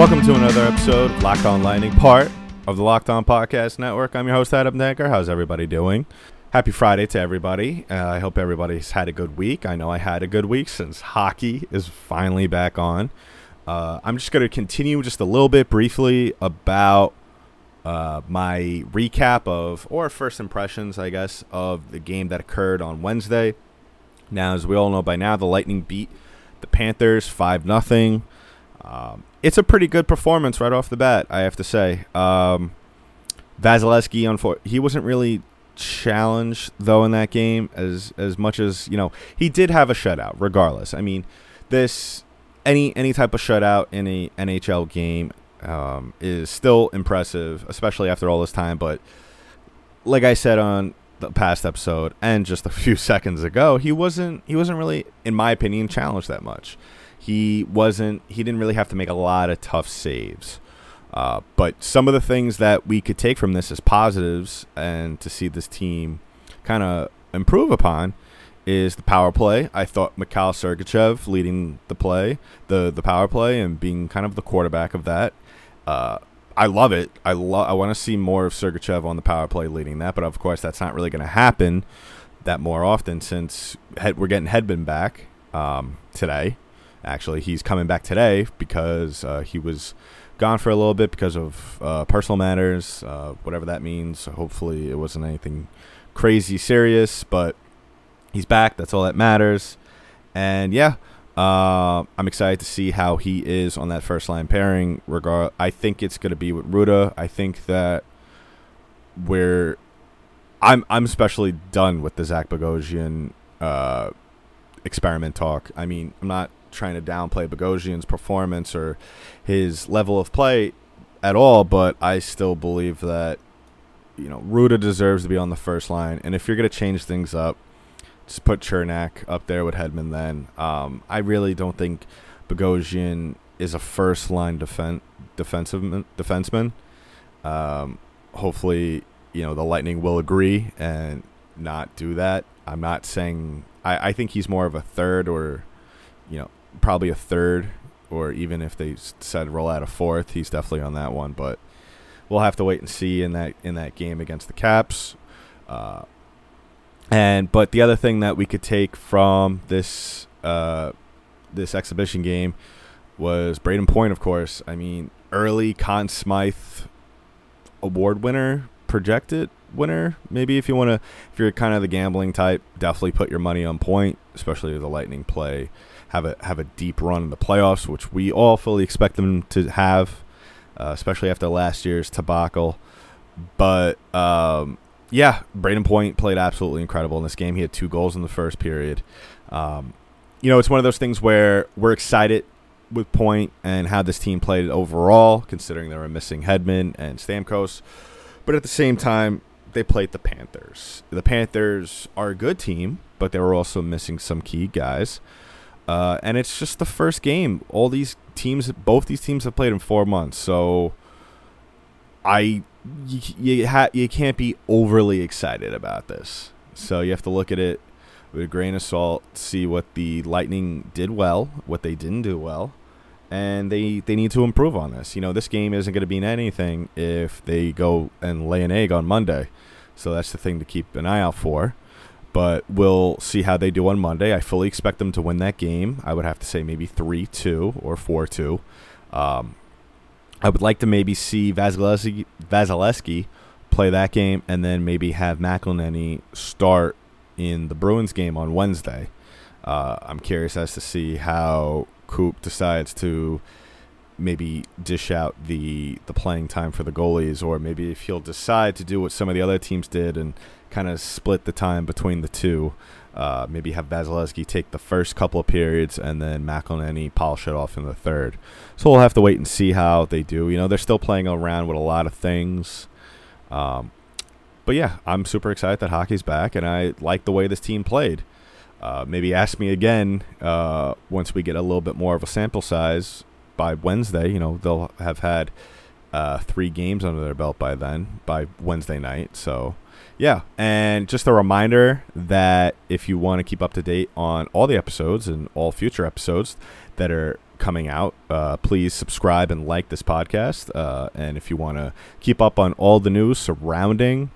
Welcome to another episode of Locked On Lightning, part of the Locked On Podcast Network. I'm your host, Adam Denker. How's everybody doing? Happy Friday to everybody. Uh, I hope everybody's had a good week. I know I had a good week since hockey is finally back on. Uh, I'm just going to continue just a little bit briefly about uh, my recap of, or first impressions, I guess, of the game that occurred on Wednesday. Now, as we all know by now, the Lightning beat the Panthers 5 0. Um, it's a pretty good performance right off the bat, I have to say. Um, Vasilevskiy, unfor- he wasn't really challenged though in that game as as much as you know he did have a shutout. Regardless, I mean, this any any type of shutout in a NHL game um, is still impressive, especially after all this time. But like I said on the past episode and just a few seconds ago, he wasn't he wasn't really, in my opinion, challenged that much. He wasn't. He didn't really have to make a lot of tough saves. Uh, but some of the things that we could take from this as positives and to see this team kind of improve upon is the power play. I thought Mikhail Sergachev leading the play, the the power play, and being kind of the quarterback of that. Uh, I love it. I. I want to see more of Sergachev on the power play leading that, but of course that's not really going to happen that more often since we're getting Hedman back um, today. Actually, he's coming back today because uh, he was gone for a little bit because of uh, personal matters, uh, whatever that means. Hopefully, it wasn't anything crazy serious, but he's back. That's all that matters. And yeah, uh, I'm excited to see how he is on that first line pairing. Regard, I think it's going to be with Rutta. I think that we're, I'm I'm especially done with the Zach Bogosian uh, experiment talk. I mean, I'm not trying to downplay Bogosian's performance or his level of play at all, but I still believe that you know Rutta deserves to be on the first line. And if you're going to change things up, just put Cernak up there with Hedman. Then um, I really don't think Bogosian is a first line defen- defensive defenseman. Um, hopefully, you know the Lightning will agree and not do that. I'm not saying I, I think he's more of a third or you know probably a third or even if they said roll out a fourth, he's definitely on that one. But we'll have to wait and see in that in that game against the Caps. Uh, and but the other thing that we could take from this uh, this exhibition game was Brayden Point, of course. I mean, early Conn Smythe award winner, projected winner. Maybe if you want to, if you're kind of the gambling type, definitely put your money on Point, especially the Lightning play have a have a deep run in the playoffs, which we all fully expect them to have, uh, especially after last year's debacle. But um, yeah, Brayden Point played absolutely incredible in this game. He had two goals in the first period. Um, you know, it's one of those things where we're excited with Point and how this team played overall, considering they were missing Hedman and Stamkos. But at the same time, they played the Panthers. The Panthers are a good team, but they were also missing some key guys. Uh, and it's just the first game. All these teams, both these teams have played in four months, so I you you, ha- you can't be overly excited about this. So you have to look at it with a grain of salt, see what the Lightning did well, what they didn't do well, and they they need to improve on this. You know, this game isn't going to mean anything if they go and lay an egg on Monday. So that's the thing to keep an eye out for but we'll see how they do on Monday. I fully expect them to win that game. I would have to say maybe 3 2 or 4 2. Um, I would like to maybe see Vasilevskiy, play that game and then maybe have McElhinney start in the Bruins game on Wednesday. Uh, I'm curious as to see how Coop decides to maybe dish out the the playing time for the goalies, or maybe if he'll decide to do what some of the other teams did and kind of split the time between the two. Uh, maybe have Vasilevskiy take the first couple of periods and then McElhinney polish it off in the third. So we'll have to wait and see how they do. You know, they're still playing around with a lot of things. Um, but yeah, I'm super excited that hockey's back, and I like the way this team played. Uh, maybe ask me again uh, once we get a little bit more of a sample size by Wednesday. You know, they'll have had uh, three games under their belt by then, by Wednesday night. So, yeah. And just a reminder that if you want to keep up to date on all the episodes and all future episodes that are coming out, uh, please subscribe and like this podcast. Uh, and if you want to keep up on all the news surrounding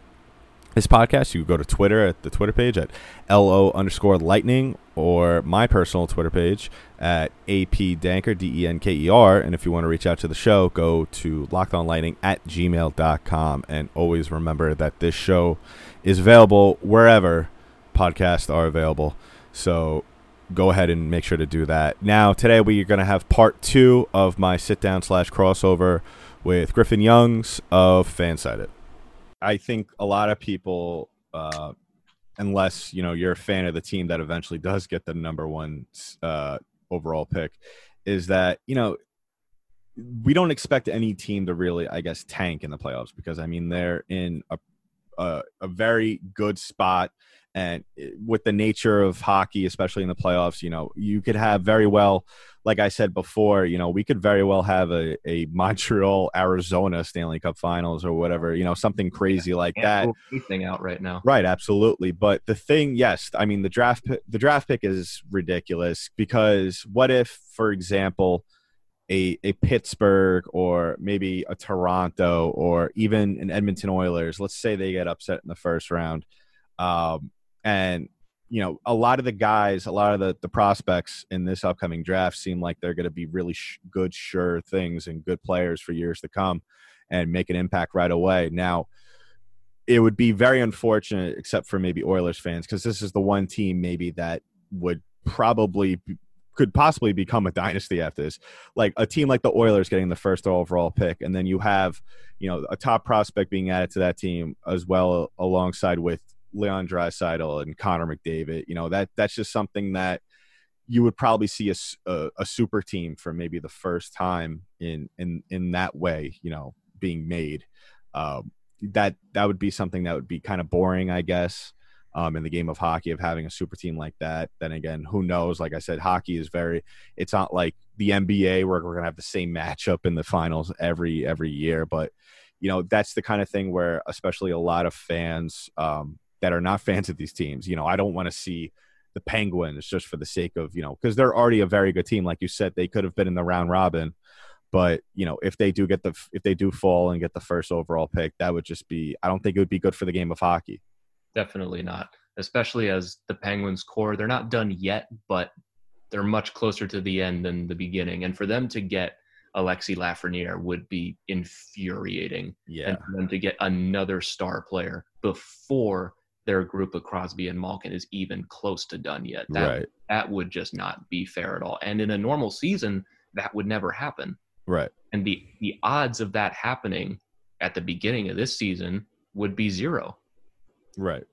this podcast, you can go to Twitter at the Twitter page at LO underscore lightning or my personal Twitter page at AP Denker, D E N K E R. And if you want to reach out to the show, go to lockedonlightning at gmail.com. And always remember that this show is available wherever podcasts are available. So go ahead and make sure to do that. Now, today we're going to have part two of my sit down slash crossover with Griffin Youngs of Fansided. I think a lot of people, uh, unless you know you're a fan of the team that eventually does get the number one uh, overall pick, is that you know we don't expect any team to really, I guess, tank in the playoffs because I mean they're in a a, a very good spot. And with the nature of hockey, especially in the playoffs, you know, you could have very well, like I said before, you know, we could very well have a, a Montreal Arizona Stanley Cup Finals or whatever, you know, something crazy like that. anything out right now. Right, absolutely. But the thing, yes, I mean the draft pick, the draft pick is ridiculous because what if, for example, a a Pittsburgh or maybe a Toronto or even an Edmonton Oilers, let's say they get upset in the first round, um, and you know a lot of the guys, a lot of the the prospects in this upcoming draft seem like they're going to be really sh- good, sure things and good players for years to come, and make an impact right away. Now it would be very unfortunate, except for maybe Oilers fans, because this is the one team maybe that would probably could possibly become a dynasty after this. Like a team like the Oilers getting the first overall pick, and then you have you know a top prospect being added to that team as well, alongside with Leon Draisaitl and Connor McDavid. You know that that's just something that you would probably see a a super team for maybe the first time in in in that way. You know, being made. Um, that that would be something that would be kind of boring, I guess, um, in the game of hockey of having a super team like that. Then again, who knows? Like I said, hockey is very. It's not like the NBA where we're gonna have the same matchup in the finals every every year, but you know that's the kind of thing where, especially a lot of fans um, that are not fans of these teams, you know, I don't want to see the Penguins just for the sake of you know because they're already a very good team. Like you said, they could have been in the round robin but you know if they do get the if they do fall and get the first overall pick that would just be i don't think it would be good for the game of hockey Definitely not. Especially as the Penguins core, they're not done yet, but they're much closer to the end than the beginning. And for them to get Alexi Lafreniere would be infuriating. yeah And for them to get another star player before their group of Crosby and Malkin is even close to done yet. That, right that would just not be fair at all. And in a normal season, that would never happen. right And the, the odds of that happening at the beginning of this season would be zero. right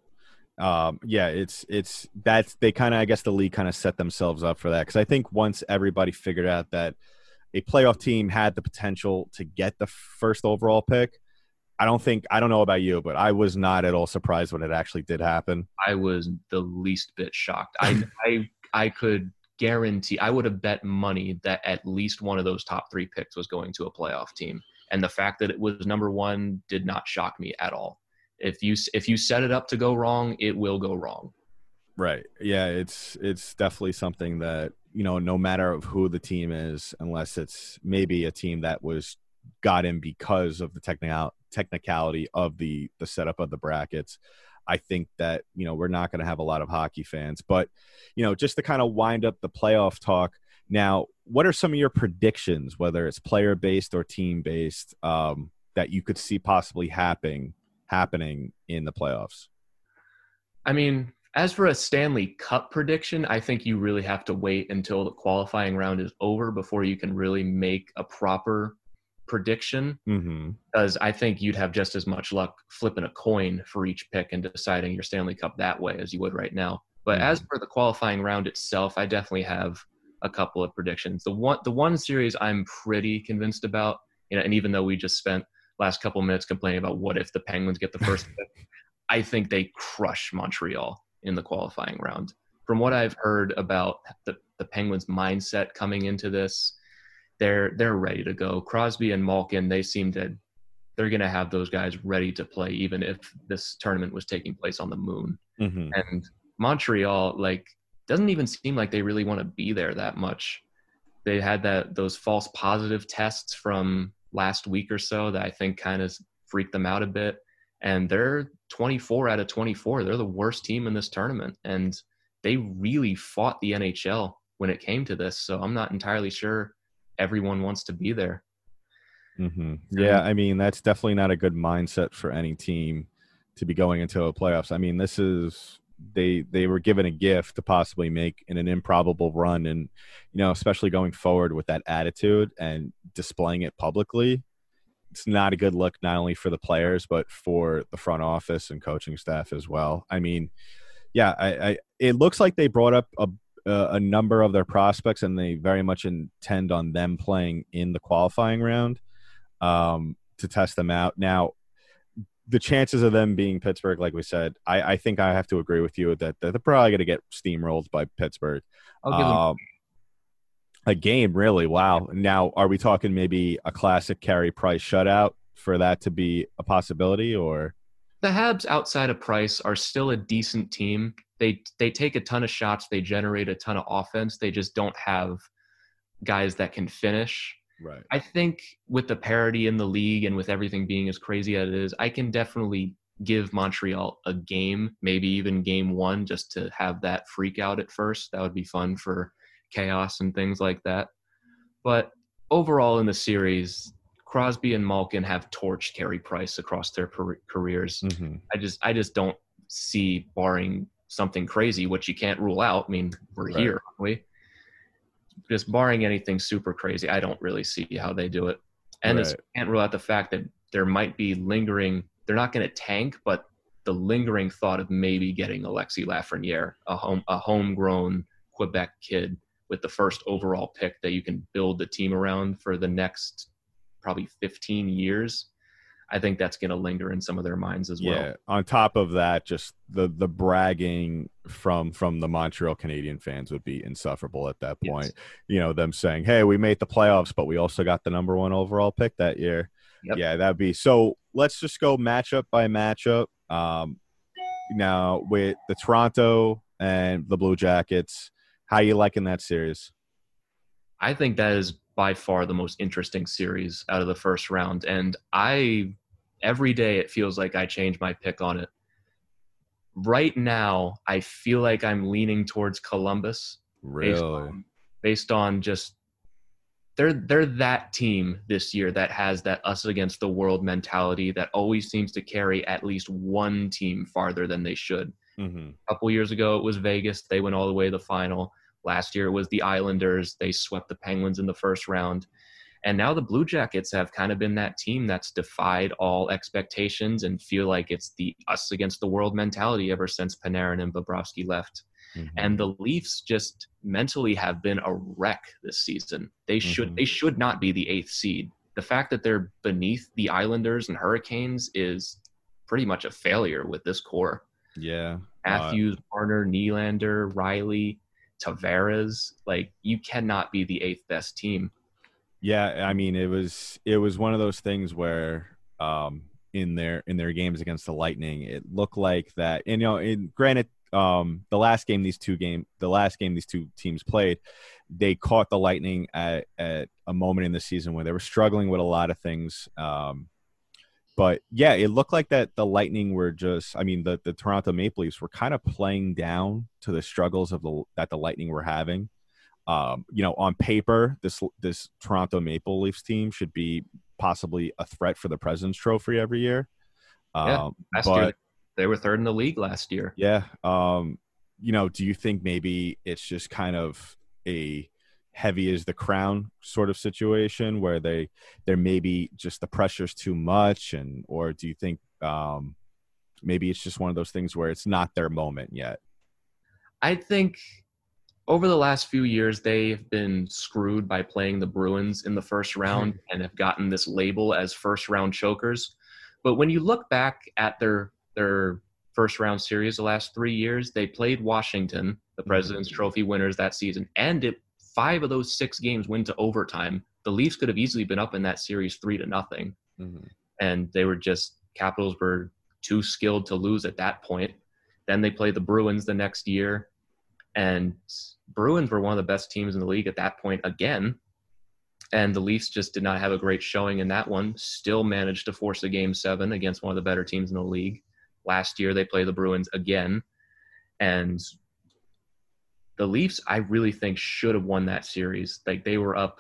um yeah it's it's that's they kind of i guess the league kind of set themselves up for that because i think once everybody figured out that a playoff team had the potential to get the first overall pick i don't think i don't know about you but i was not at all surprised when it actually did happen I was the least bit shocked. I I I could guarantee I would have bet money that at least one of those top three picks was going to a playoff team, and the fact that it was number one did not shock me at all. If you if you set it up to go wrong, it will go wrong. Right. Yeah, it's it's definitely something that, you know, no matter of who the team is, unless it's maybe a team that was got in because of the technical technicality of the the setup of the brackets, I think that, you know, we're not going to have a lot of hockey fans, but you know, just to kind of wind up the playoff talk. Now, what are some of your predictions, whether it's player based or team based, um, that you could see possibly happening happening in the playoffs? I mean, as for a Stanley Cup prediction, I think you really have to wait until the qualifying round is over before you can really make a proper prediction. Mm-hmm. because I think you'd have just as much luck flipping a coin for each pick and deciding your Stanley Cup that way as you would right now. But Mhm. as for the qualifying round itself, I definitely have a couple of predictions. The one the one series I'm pretty convinced about, you know, and even though we just spent last couple minutes complaining about what if the Penguins get the first pick, I think they crush Montreal in the qualifying round. From what I've heard about the, the Penguins' mindset coming into this, they're they're ready to go. Crosby and Malkin, they seem to they're going to have those guys ready to play, even if this tournament was taking place on the moon. hmm And Montreal, like, doesn't even seem like they really want to be there that much. They had that those false positive tests from last week or so that I think kind of freaked them out a bit. And they're 24 out of 24. They're the worst team in this tournament, and they really fought the NHL when it came to this. So I'm not entirely sure everyone wants to be there. hmm Yeah, I mean that's definitely not a good mindset for any team to be going into a playoffs. I mean, this is they they were given a gift to possibly make in an improbable run, and you know, especially going forward with that attitude and displaying it publicly, it's not a good look not only for the players but for the front office and coaching staff as well. I mean, yeah, I, I it looks like they brought up a a a number of their prospects, and they very much intend on them playing in the qualifying round um, to test them out. Now, the chances of them being Pittsburgh, like we said, I, I think I have to agree with you that they're probably going to get steamrolled by Pittsburgh. I'll give them Um, a game, really. Wow. Now, are we talking maybe a classic Carey Price shutout for that to be a possibility, or the Habs outside of Price are still a decent team. They they take a ton of shots, they generate a ton of offense. They just don't have guys that can finish. right? I think with the parity in the league and with everything being as crazy as it is, I can definitely give Montreal a game, maybe even game one, just to have that freak out at first. That would be fun for chaos and things like that. But overall in the series, Crosby and Malkin have torched Carey Price across their per- careers. hmm I just I just don't see barring something crazy, which you can't rule out. I mean, we're Right. here, aren't we? Just barring anything super crazy, I don't really see how they do it. And it's Right. can't rule out the fact that there might be lingering. They're not going to tank, but the lingering thought of maybe getting Alexi Lafreniere, a home a homegrown Quebec kid with the first overall pick that you can build the team around for the next probably 15 years. I think that's going to linger in some of their minds as well. Yeah. On top of that, just the the bragging from from the Montreal Canadian fans would be insufferable at that Yes. point. You know, them saying, "Hey, we made the playoffs, but we also got the number one overall pick that year." Yep. Yeah, that'd be so. Let's just go matchup by matchup. Um, now with the Toronto and the Blue Jackets, how you liking that series? I think that is by far the most interesting series out of the first round. And I, every day, it feels like I change my pick on it. Right now, I feel like I'm leaning towards Columbus based Really? on, based on just they're they're that team this year that has that us against the world mentality that always seems to carry at least one team farther than they should. hmm A couple years ago, it was Vegas. They went all the way to the final. Last year, it was the Islanders. They swept the Penguins in the first round. And now the Blue Jackets have kind of been that team that's defied all expectations and feel like it's the us against the world mentality ever since Panarin and Bobrovsky left. Mm-hmm. And the Leafs just mentally have been a wreck this season. They should Mhm. they should not be the eighth seed. The fact that they're beneath the Islanders and Hurricanes is pretty much a failure with this core. yeah. Uh, Matthews, Marner, Nylander, Rielly, Tavares. Like you cannot be the eighth best team. Yeah, I mean it was it was one of those things where um in their in their games against the Lightning, it looked like that. And you know, in granted, um the last game these two game the last game these two teams played, they caught the Lightning at at a moment in the season where they were struggling with a lot of things. Um but yeah, it looked like that the Lightning were just I mean the the Toronto Maple Leafs were kind of playing down to the struggles of the that the Lightning were having um, you know, on paper, this this Toronto Maple Leafs team should be possibly a threat for the President's Trophy every year. Yeah, Um, Last but year they were third in the league last year. yeah, um, you know, do you think maybe it's just kind of a heavy as the crown sort of situation where they there maybe just the pressure's too much, and or do you think um, maybe it's just one of those things where it's not their moment yet? I think over the last few years they've been screwed by playing the Bruins in the first round and have gotten this label as first round chokers. But when you look back at their their first round series the last three years, they played Washington, the President's Trophy winners that season, and it, five of those six games went to overtime. The Leafs could have easily been up in that series three to nothing, Mhm. and they were just Capitals were too skilled to lose at that point. Then they played the Bruins the next year, and Bruins were one of the best teams in the league at that point again. And the Leafs just did not have a great showing in that one. Still managed to force a game seven against one of the better teams in the league. Last year they played the Bruins again, and the Leafs I really think should have won that series. Like they were up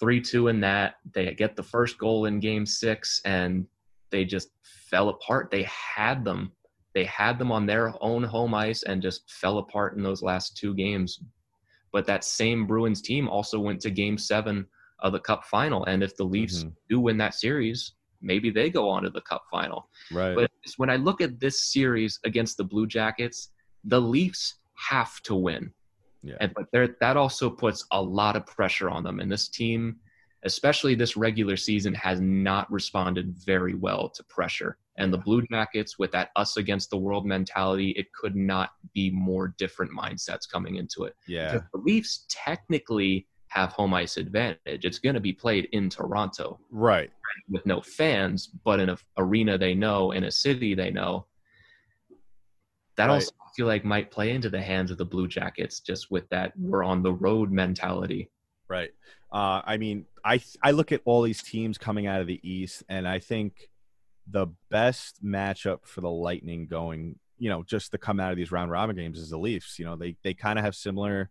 three two in that. They get the first goal in Game six, and they just fell apart. They had them. They had them on their own home ice and just fell apart in those last two games. But that same Bruins team also went to game seven of the cup final. And if the Leafs Mhm. do win that series, maybe they go on to the cup final. Right. But when I look at this series against the Blue Jackets, the Leafs have to win. Yeah. And but there that also puts a lot of pressure on them. And this team, especially this regular season, has not responded very well to pressure. And the Blue Jackets, with that us against the world mentality, it could not be more different mindsets coming into it. yeah. Because the Leafs technically have home ice advantage. It's going to be played in Toronto Right. with no fans, but in an arena they know, in a city they know. That Right. also feel like might play into the hands of the Blue Jackets, just with that we're on the road mentality. Right. Uh, I mean, I I look at all these teams coming out of the East, and I think the best matchup for the Lightning going, you know, just to come out of these round robin games is the Leafs. You know, they they kind of have similar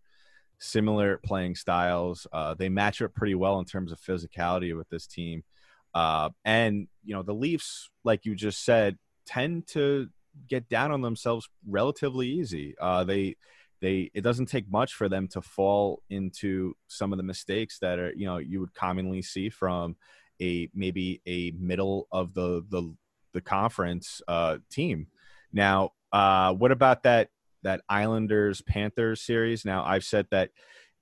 similar playing styles. Uh, they match up pretty well in terms of physicality with this team, uh, and you know, the Leafs, like you just said, tend to get down on themselves relatively easy. Uh, they they it doesn't take much for them to fall into some of the mistakes that are you know you would commonly see from a maybe a middle of the the the conference uh team. Now uh what about that that islanders panthers series? Now i've said that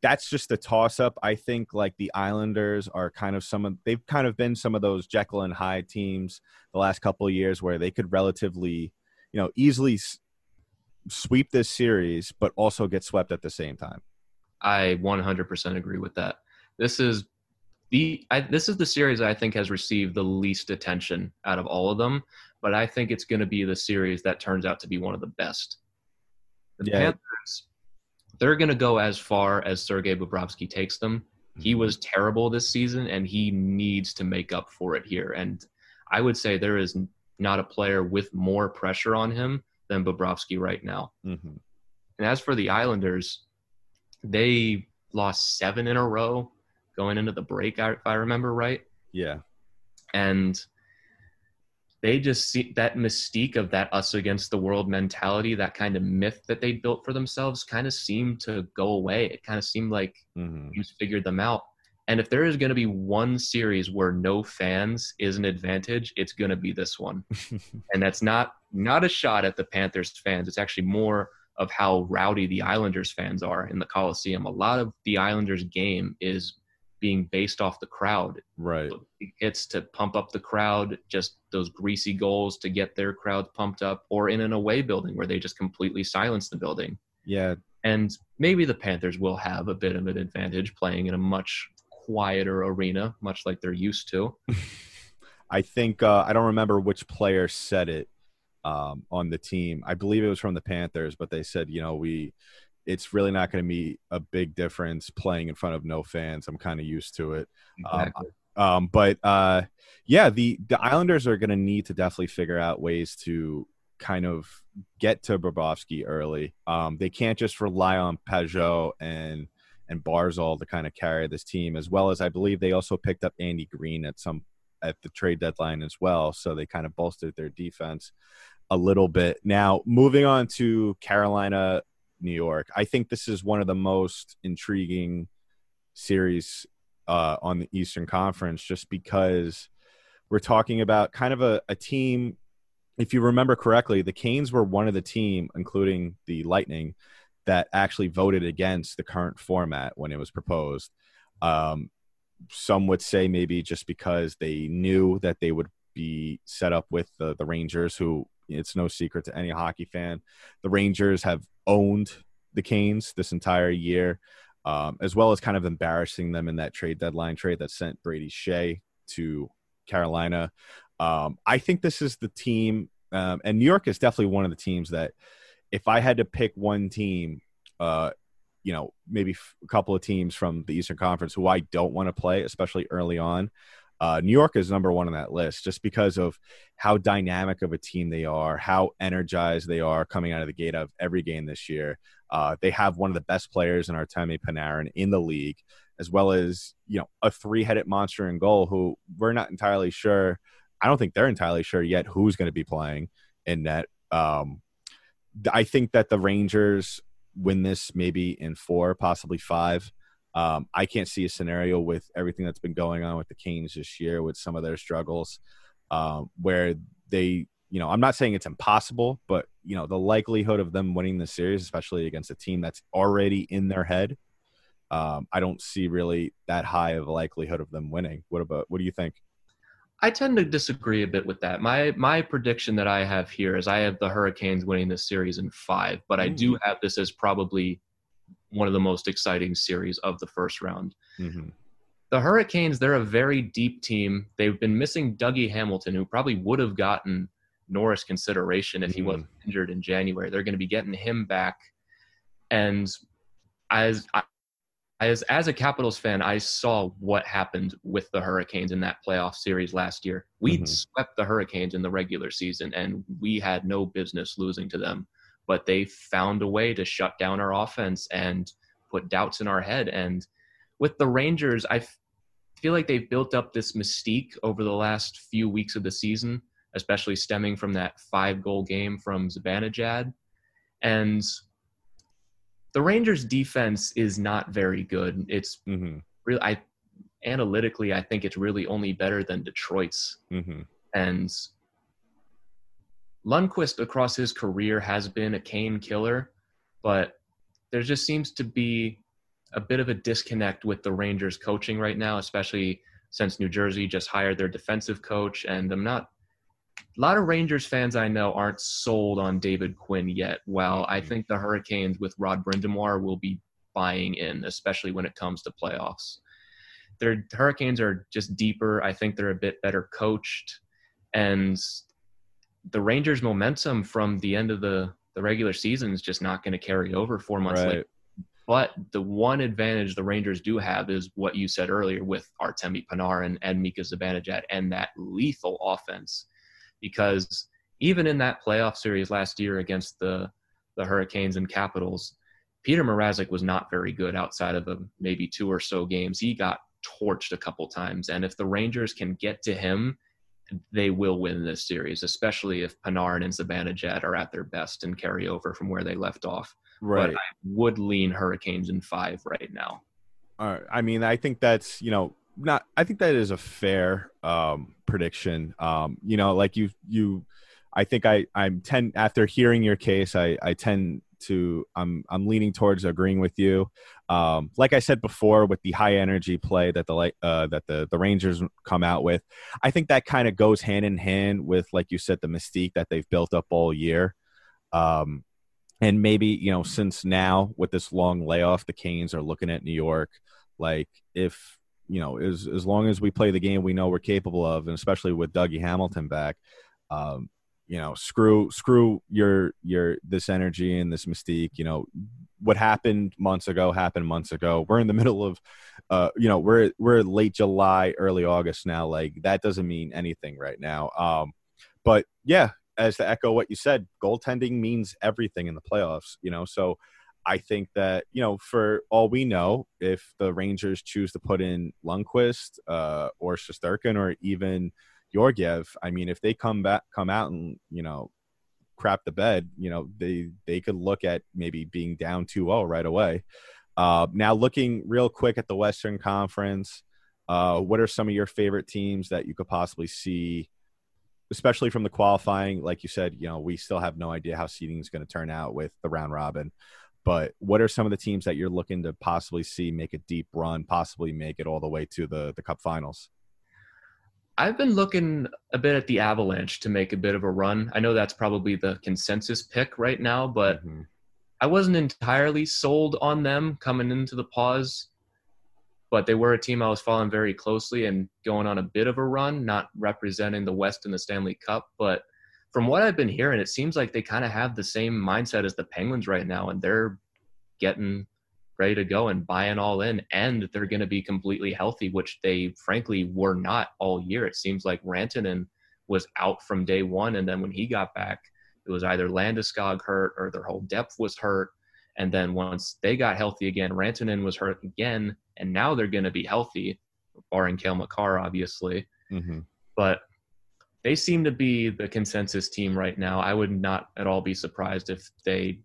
that's just a toss up i think like the islanders are kind of some of they've kind of been some of those jekyll and hyde teams the last couple of years where they could relatively you know easily s- sweep this series, but also get swept at the same time. I 100% agree with that. This is the I, this is the series I think has received the least attention out of all of them, but I think it's going to be the series that turns out to be one of the best. The Yeah. Panthers, they're going to go as far as Sergei Bobrovsky takes them. He mm-hmm. was terrible this season, and he needs to make up for it here. And I would say there is not a player with more pressure on him than Bobrovsky right now. Mm-hmm. And as for the Islanders, they lost seven in a row going into the break, if I remember right. Yeah, And they just see that mystique of that us against the world mentality, that kind of myth that they built for themselves, kind of seemed to go away. It kind of seemed like mm-hmm. teams figured them out. And if there is going to be one series where no fans is an advantage, it's going to be this one. and that's not not a shot at the Panthers fans. It's actually more of how rowdy the Islanders fans are in the Coliseum. A lot of the Islanders game is being based off the crowd. right. Hits to pump up the crowd, just those greasy goals to get their crowd pumped up, or in an away building where they just completely silence the building. Yeah, And maybe the Panthers will have a bit of an advantage playing in a much quieter arena, much like they're used to. I think uh, I don't remember which player said it um, on the team. I believe it was from the Panthers, but they said, you know, we it's really not going to be a big difference playing in front of no fans. I'm kind of used to it. Um, Um, but uh, yeah, the the Islanders are going to need to definitely figure out ways to kind of get to Bobrovsky early. Um, they can't just rely on Pageau and and Barzal to kind of carry this team, as well as I believe they also picked up Andy Greene at some at the trade deadline as well. So they kind of bolstered their defense a little bit. Now, moving on to Carolina, New York, I think this is one of the most intriguing series uh, on the Eastern Conference just because we're talking about kind of a, a team. If you remember correctly, the Canes were one of the team, including the Lightning, that actually voted against the current format when it was proposed. Um, some would say maybe just because they knew that they would be set up with the, the Rangers, who it's no secret to any hockey fan. The Rangers have owned the Canes this entire year, um, as well as kind of embarrassing them in that trade deadline trade that sent Brady Skjei to Carolina. Um, I think this is the team, um, and New York is definitely one of the teams that, if I had to pick one team, uh, you know, maybe a couple of teams from the Eastern Conference who I don't want to play, especially early on. Uh, New York is number one on that list just because of how dynamic of a team they are, how energized they are coming out of the gate of every game this year. Uh, they have one of the best players in Artemi Panarin in the league, as well as you know a three-headed monster in goal who we're not entirely sure. I don't think they're entirely sure yet who's going to be playing in net. Um, I think that the Rangers win this maybe in four, possibly five. Um, I can't see a scenario with everything that's been going on with the Canes this year with some of their struggles, um, where they, you know, I'm not saying it's impossible, but you know, the likelihood of them winning the series, especially against a team that's already in their head, um, I don't see really that high of a likelihood of them winning. What about? What do you think? I tend to disagree a bit with that. My my prediction that I have here is I have the Hurricanes winning this series in five, but I do have this as probably one of the most exciting series of the first round. Mm-hmm. The Hurricanes, they're a very deep team. They've been missing Dougie Hamilton, who probably would have gotten Norris consideration if he Mhm. wasn't injured in January. They're going to be getting him back. And as I, as as a Capitals fan, I saw what happened with the Hurricanes in that playoff series last year. We Mhm. swept the Hurricanes in the regular season, and we had no business losing to them. But they found a way to shut down our offense and put doubts in our head. And with the Rangers, I f- feel like they've built up this mystique over the last few weeks of the season, especially stemming from that five goal game from Zibanejad. And the Rangers defense is not very good. It's Mm-hmm. really I analytically I think it's really only better than Detroit's. Mm-hmm. And Lundqvist across his career has been a Kane killer, but there just seems to be a bit of a disconnect with the Rangers coaching right now, especially since New Jersey just hired their defensive coach. And I'm not a lot of Rangers fans I know aren't sold on David Quinn yet. While I mm-hmm. think the Hurricanes with Rod Brind'Amour will be buying in, especially when it comes to playoffs. Their Hurricanes are just deeper. I think they're a bit better coached. And the Rangers' momentum from the end of the, the regular season is just not going to carry over four months later. But the one advantage the Rangers do have is what you said earlier with Artemi Panarin and Mika Zibanejad and that lethal offense. Because even in that playoff series last year against the the Hurricanes and Capitals, Peter Mrazek was not very good outside of a, maybe two or so games. He got torched a couple times, and if the Rangers can get to him, they will win this series, especially if Panarin and Zibanejad are at their best and carry over from where they left off Right. but I would lean Hurricanes in five right now. All right. I mean, I think that's you know not. I think that is a fair um, prediction. Um, you know, like you you. I think I I'm tend after hearing your case, I I tend to I'm I'm leaning towards agreeing with you. Um, like I said before, with the high energy play that the uh, that the the Rangers come out with, I think that kind of goes hand in hand with like you said the mystique that they've built up all year. Um, and maybe you know since now with this long layoff the canes are looking at new york like if you know as as long as we play the game we know we're capable of and especially with dougie hamilton back um you know screw screw your your this energy and this mystique you know what happened months ago happened months ago we're in the middle of uh you know we're we're late july early august now like that doesn't mean anything right now um but yeah as to echo what you said, goaltending means everything in the playoffs, you know. So I think that, you know, for all we know, if the Rangers choose to put in Lundqvist uh, or Shesterkin or even Georgiev, I mean, if they come back, come out and, you know, crap the bed, you know, they they could look at maybe being down 2-0 right away. Uh, now, looking real quick at the Western Conference, uh, what are some of your favorite teams that you could possibly see especially from the qualifying, like you said, you know, we still have no idea how seeding is going to turn out with the round robin. But what are some of the teams that you're looking to possibly see make a deep run, possibly make it all the way to the the Cup Finals? I've been looking a bit at the Avalanche to make a bit of a run. I know that's probably the consensus pick right now, but Mhm. I wasn't entirely sold on them coming into the pause. But they were a team I was following very closely and going on a bit of a run, not representing the West in the Stanley Cup. But from what I've been hearing, it seems like they kind of have the same mindset as the Penguins right now, and they're getting ready to go and buying all in, and they're going to be completely healthy, which they frankly were not all year. It seems like Rantanen was out from day one, and then when he got back, it was either Landeskog hurt or their whole depth was hurt. And then once they got healthy again, Rantanen was hurt again, and now they're going to be healthy, barring Cale Makar, obviously. Mhm. But they seem to be the consensus team right now. I would not at all be surprised if they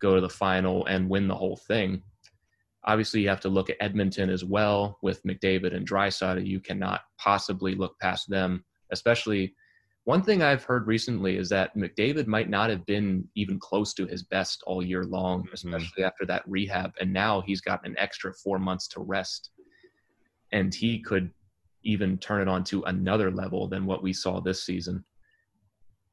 go to the final and win the whole thing. Obviously, you have to look at Edmonton as well with McDavid and Draisaitl. You cannot possibly look past them, especially one thing I've heard recently is that McDavid might not have been even close to his best all year long, Mhm. especially after that rehab. And now he's got an extra four months to rest. And he could even turn it on to another level than what we saw this season.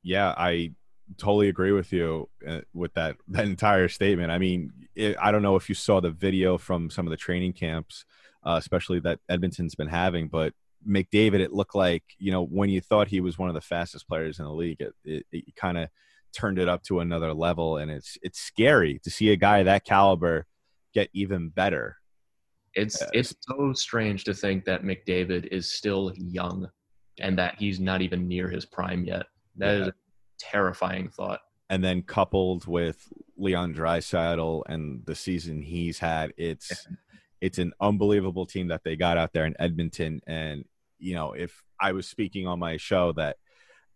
Yeah, I totally agree with you uh, with that that entire statement. I mean, it, I don't know if you saw the video from some of the training camps, uh, especially that Edmonton's been having, but McDavid, it looked like you know when you thought he was one of the fastest players in the league, it, it, it kind of turned it up to another level, and it's it's scary to see a guy that caliber get even better. It's Yes. it's so strange to think that McDavid is still young and that he's not even near his prime yet. That is Yeah. a terrifying thought. and then coupled with Leon Draisaitl and the season he's had, it's it's an unbelievable team that they got out there in Edmonton. And you know, if I was speaking on my show that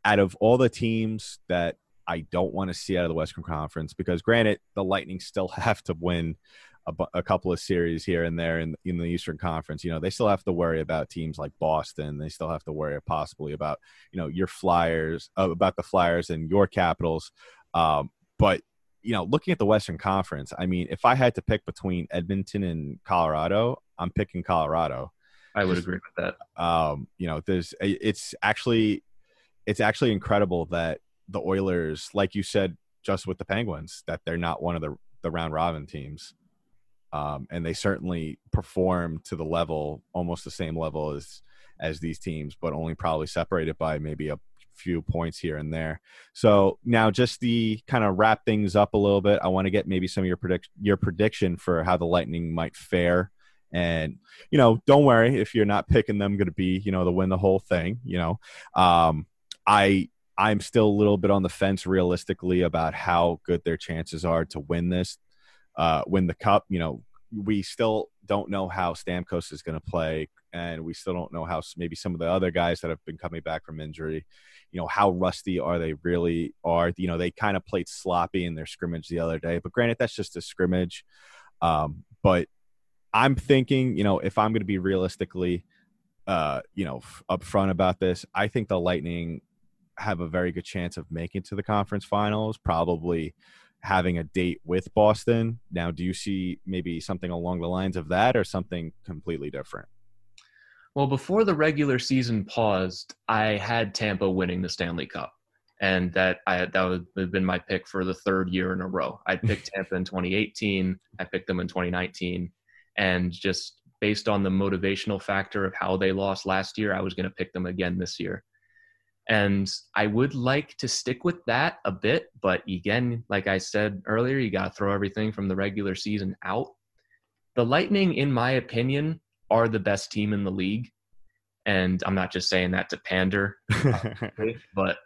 out of all the teams that I don't want to see out of the Western Conference, because granted, the Lightning still have to win a, a couple of series here and there in, in the Eastern Conference. You know, they still have to worry about teams like Boston. They still have to worry possibly about you know your Flyers, uh, about the Flyers and your Capitals. Um, but you know, looking at the Western Conference, I mean, if I had to pick between Edmonton and Colorado, I'm picking Colorado. I would agree with that. Um, you know, there's it's actually it's actually incredible that the Oilers, like you said, just with the Penguins, that they're not one of the the round robin teams. Um, and they certainly perform to the level, almost the same level as as these teams, but only probably separated by maybe a few points here and there. So now, just the kind of wrap things up a little bit, I want to get maybe some of your predict your prediction for how the Lightning might fare. And you know, don't worry if you're not picking them going to be you know to win the whole thing. You know, um, I I'm still a little bit on the fence realistically about how good their chances are to win this, uh, win the cup. You know, we still don't know how Stamkos is going to play, and we still don't know how maybe some of the other guys that have been coming back from injury, you know, how rusty are they really are. You know, they kind of played sloppy in their scrimmage the other day, but granted, that's just a scrimmage. Um, but I'm thinking, you know, if I'm going to be realistically, uh, you know, f- upfront about this, I think the Lightning have a very good chance of making to the conference finals, probably having a date with Boston. Now, do you see maybe something along the lines of that or something completely different? Well, before the regular season paused, I had Tampa winning the Stanley Cup, and that I that would have been my pick for the third year in a row. I picked Tampa in 2018. I picked them in 2019, and just based on the motivational factor of how they lost last year, I was going to pick them again this year. And I would like to stick with that a bit, but again, like I said earlier, you got to throw everything from the regular season out. The Lightning, in my opinion, are the best team in the league. And I'm not just saying that to pander, but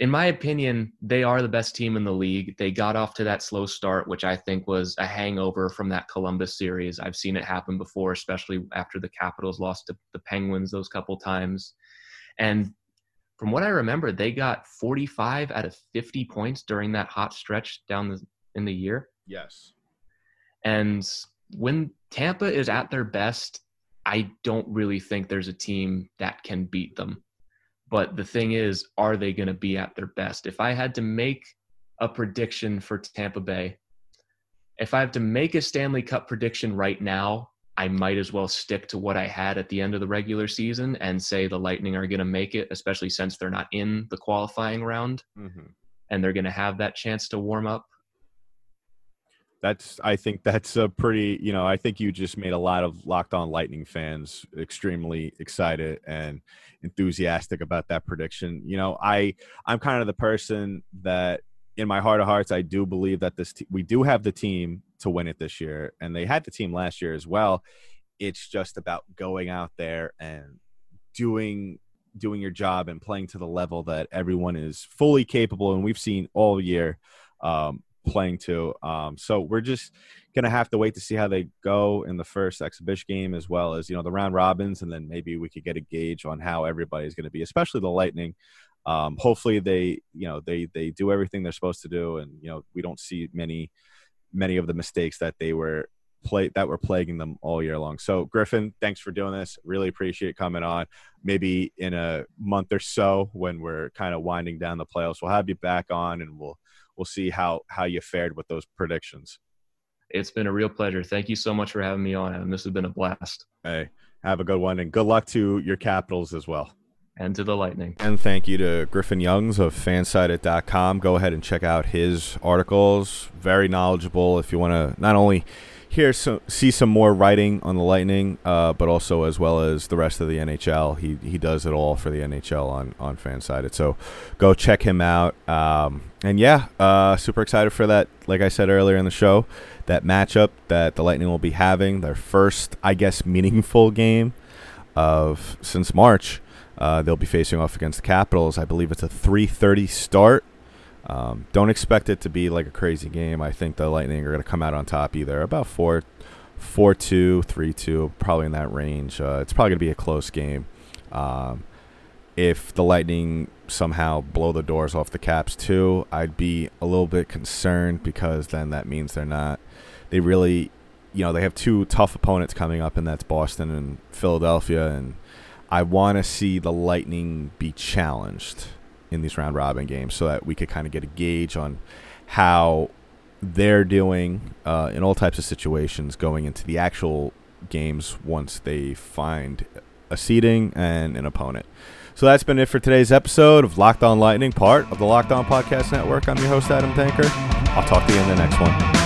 in my opinion, they are the best team in the league. They got off to that slow start, which I think was a hangover from that Columbus series. I've seen it happen before, especially after the Capitals lost to the Penguins those couple times. And from what I remember, they got 45 out of 50 points during that hot stretch down the, in the year. yes. And when Tampa is at their best, I don't really think there's a team that can beat them. But the thing is, are they going to be at their best? If I had to make a prediction for Tampa Bay, if I have to make a Stanley Cup prediction right now, I might as well stick to what I had at the end of the regular season and say the Lightning are going to make it, especially since they're not in the qualifying round Mm-hmm. and they're going to have that chance to warm up. That's I think that's a pretty you know I think you just made a lot of locked on lightning fans extremely excited and enthusiastic about that prediction. You know, I I'm kind of the person that in my heart of hearts I do believe that this we do have the team to win it this year and they had the team last year as well. It's just about going out there and doing doing your job and playing to the level that everyone is fully capable and we've seen all year um, playing to. Um, so we're just gonna have to wait to see how they go in the first exhibition game, as well as you know the round robins, and then maybe we could get a gauge on how everybody's gonna be, especially the Lightning. Um, hopefully they you know they they do everything they're supposed to do, and you know we don't see many many of the mistakes that they were play that were plaguing them all year long. So Griffin, thanks for doing this. Really appreciate coming on. Maybe in a month or so when we're kind of winding down the playoffs, we'll have you back on and we'll we'll see how how you fared with those predictions. It's been a real pleasure. Thank you so much for having me on, Adam. This has been a blast. Hey, have a good one and good luck to your Capitals as well. And to the Lightning. And thank you to Griffin Youngs of fansided.com. Go ahead and check out his articles. Very knowledgeable if you want to not only hear some, see some more writing on the Lightning, uh, but also as well as the rest of the NHL. He he does it all for the NHL on on Fansided. So go check him out. Um, and yeah, uh, super excited for that. Like I said earlier in the show, that matchup that the Lightning will be having their first, I guess, meaningful game of since March. Uh, they'll be facing off against the Capitals. I believe it's a 3:30 start. Um, don't expect it to be like a crazy game. I think the Lightning are going to come out on top either about four, four two, three two, probably in that range. Uh, it's probably going to be a close game. Um, if the Lightning somehow blow the doors off the Caps too, I'd be a little bit concerned because then that means they're not. They really, you know, they have two tough opponents coming up, and that's Boston and Philadelphia, and I want to see the Lightning be challenged in these round robin games so that we could kind of get a gauge on how they're doing uh, in all types of situations going into the actual games once they find a seeding and an opponent. So that's been it for today's episode of Locked On Lightning, part of the Locked On Podcast Network. I'm your host, Adam Denker. I'll talk to you in the next one.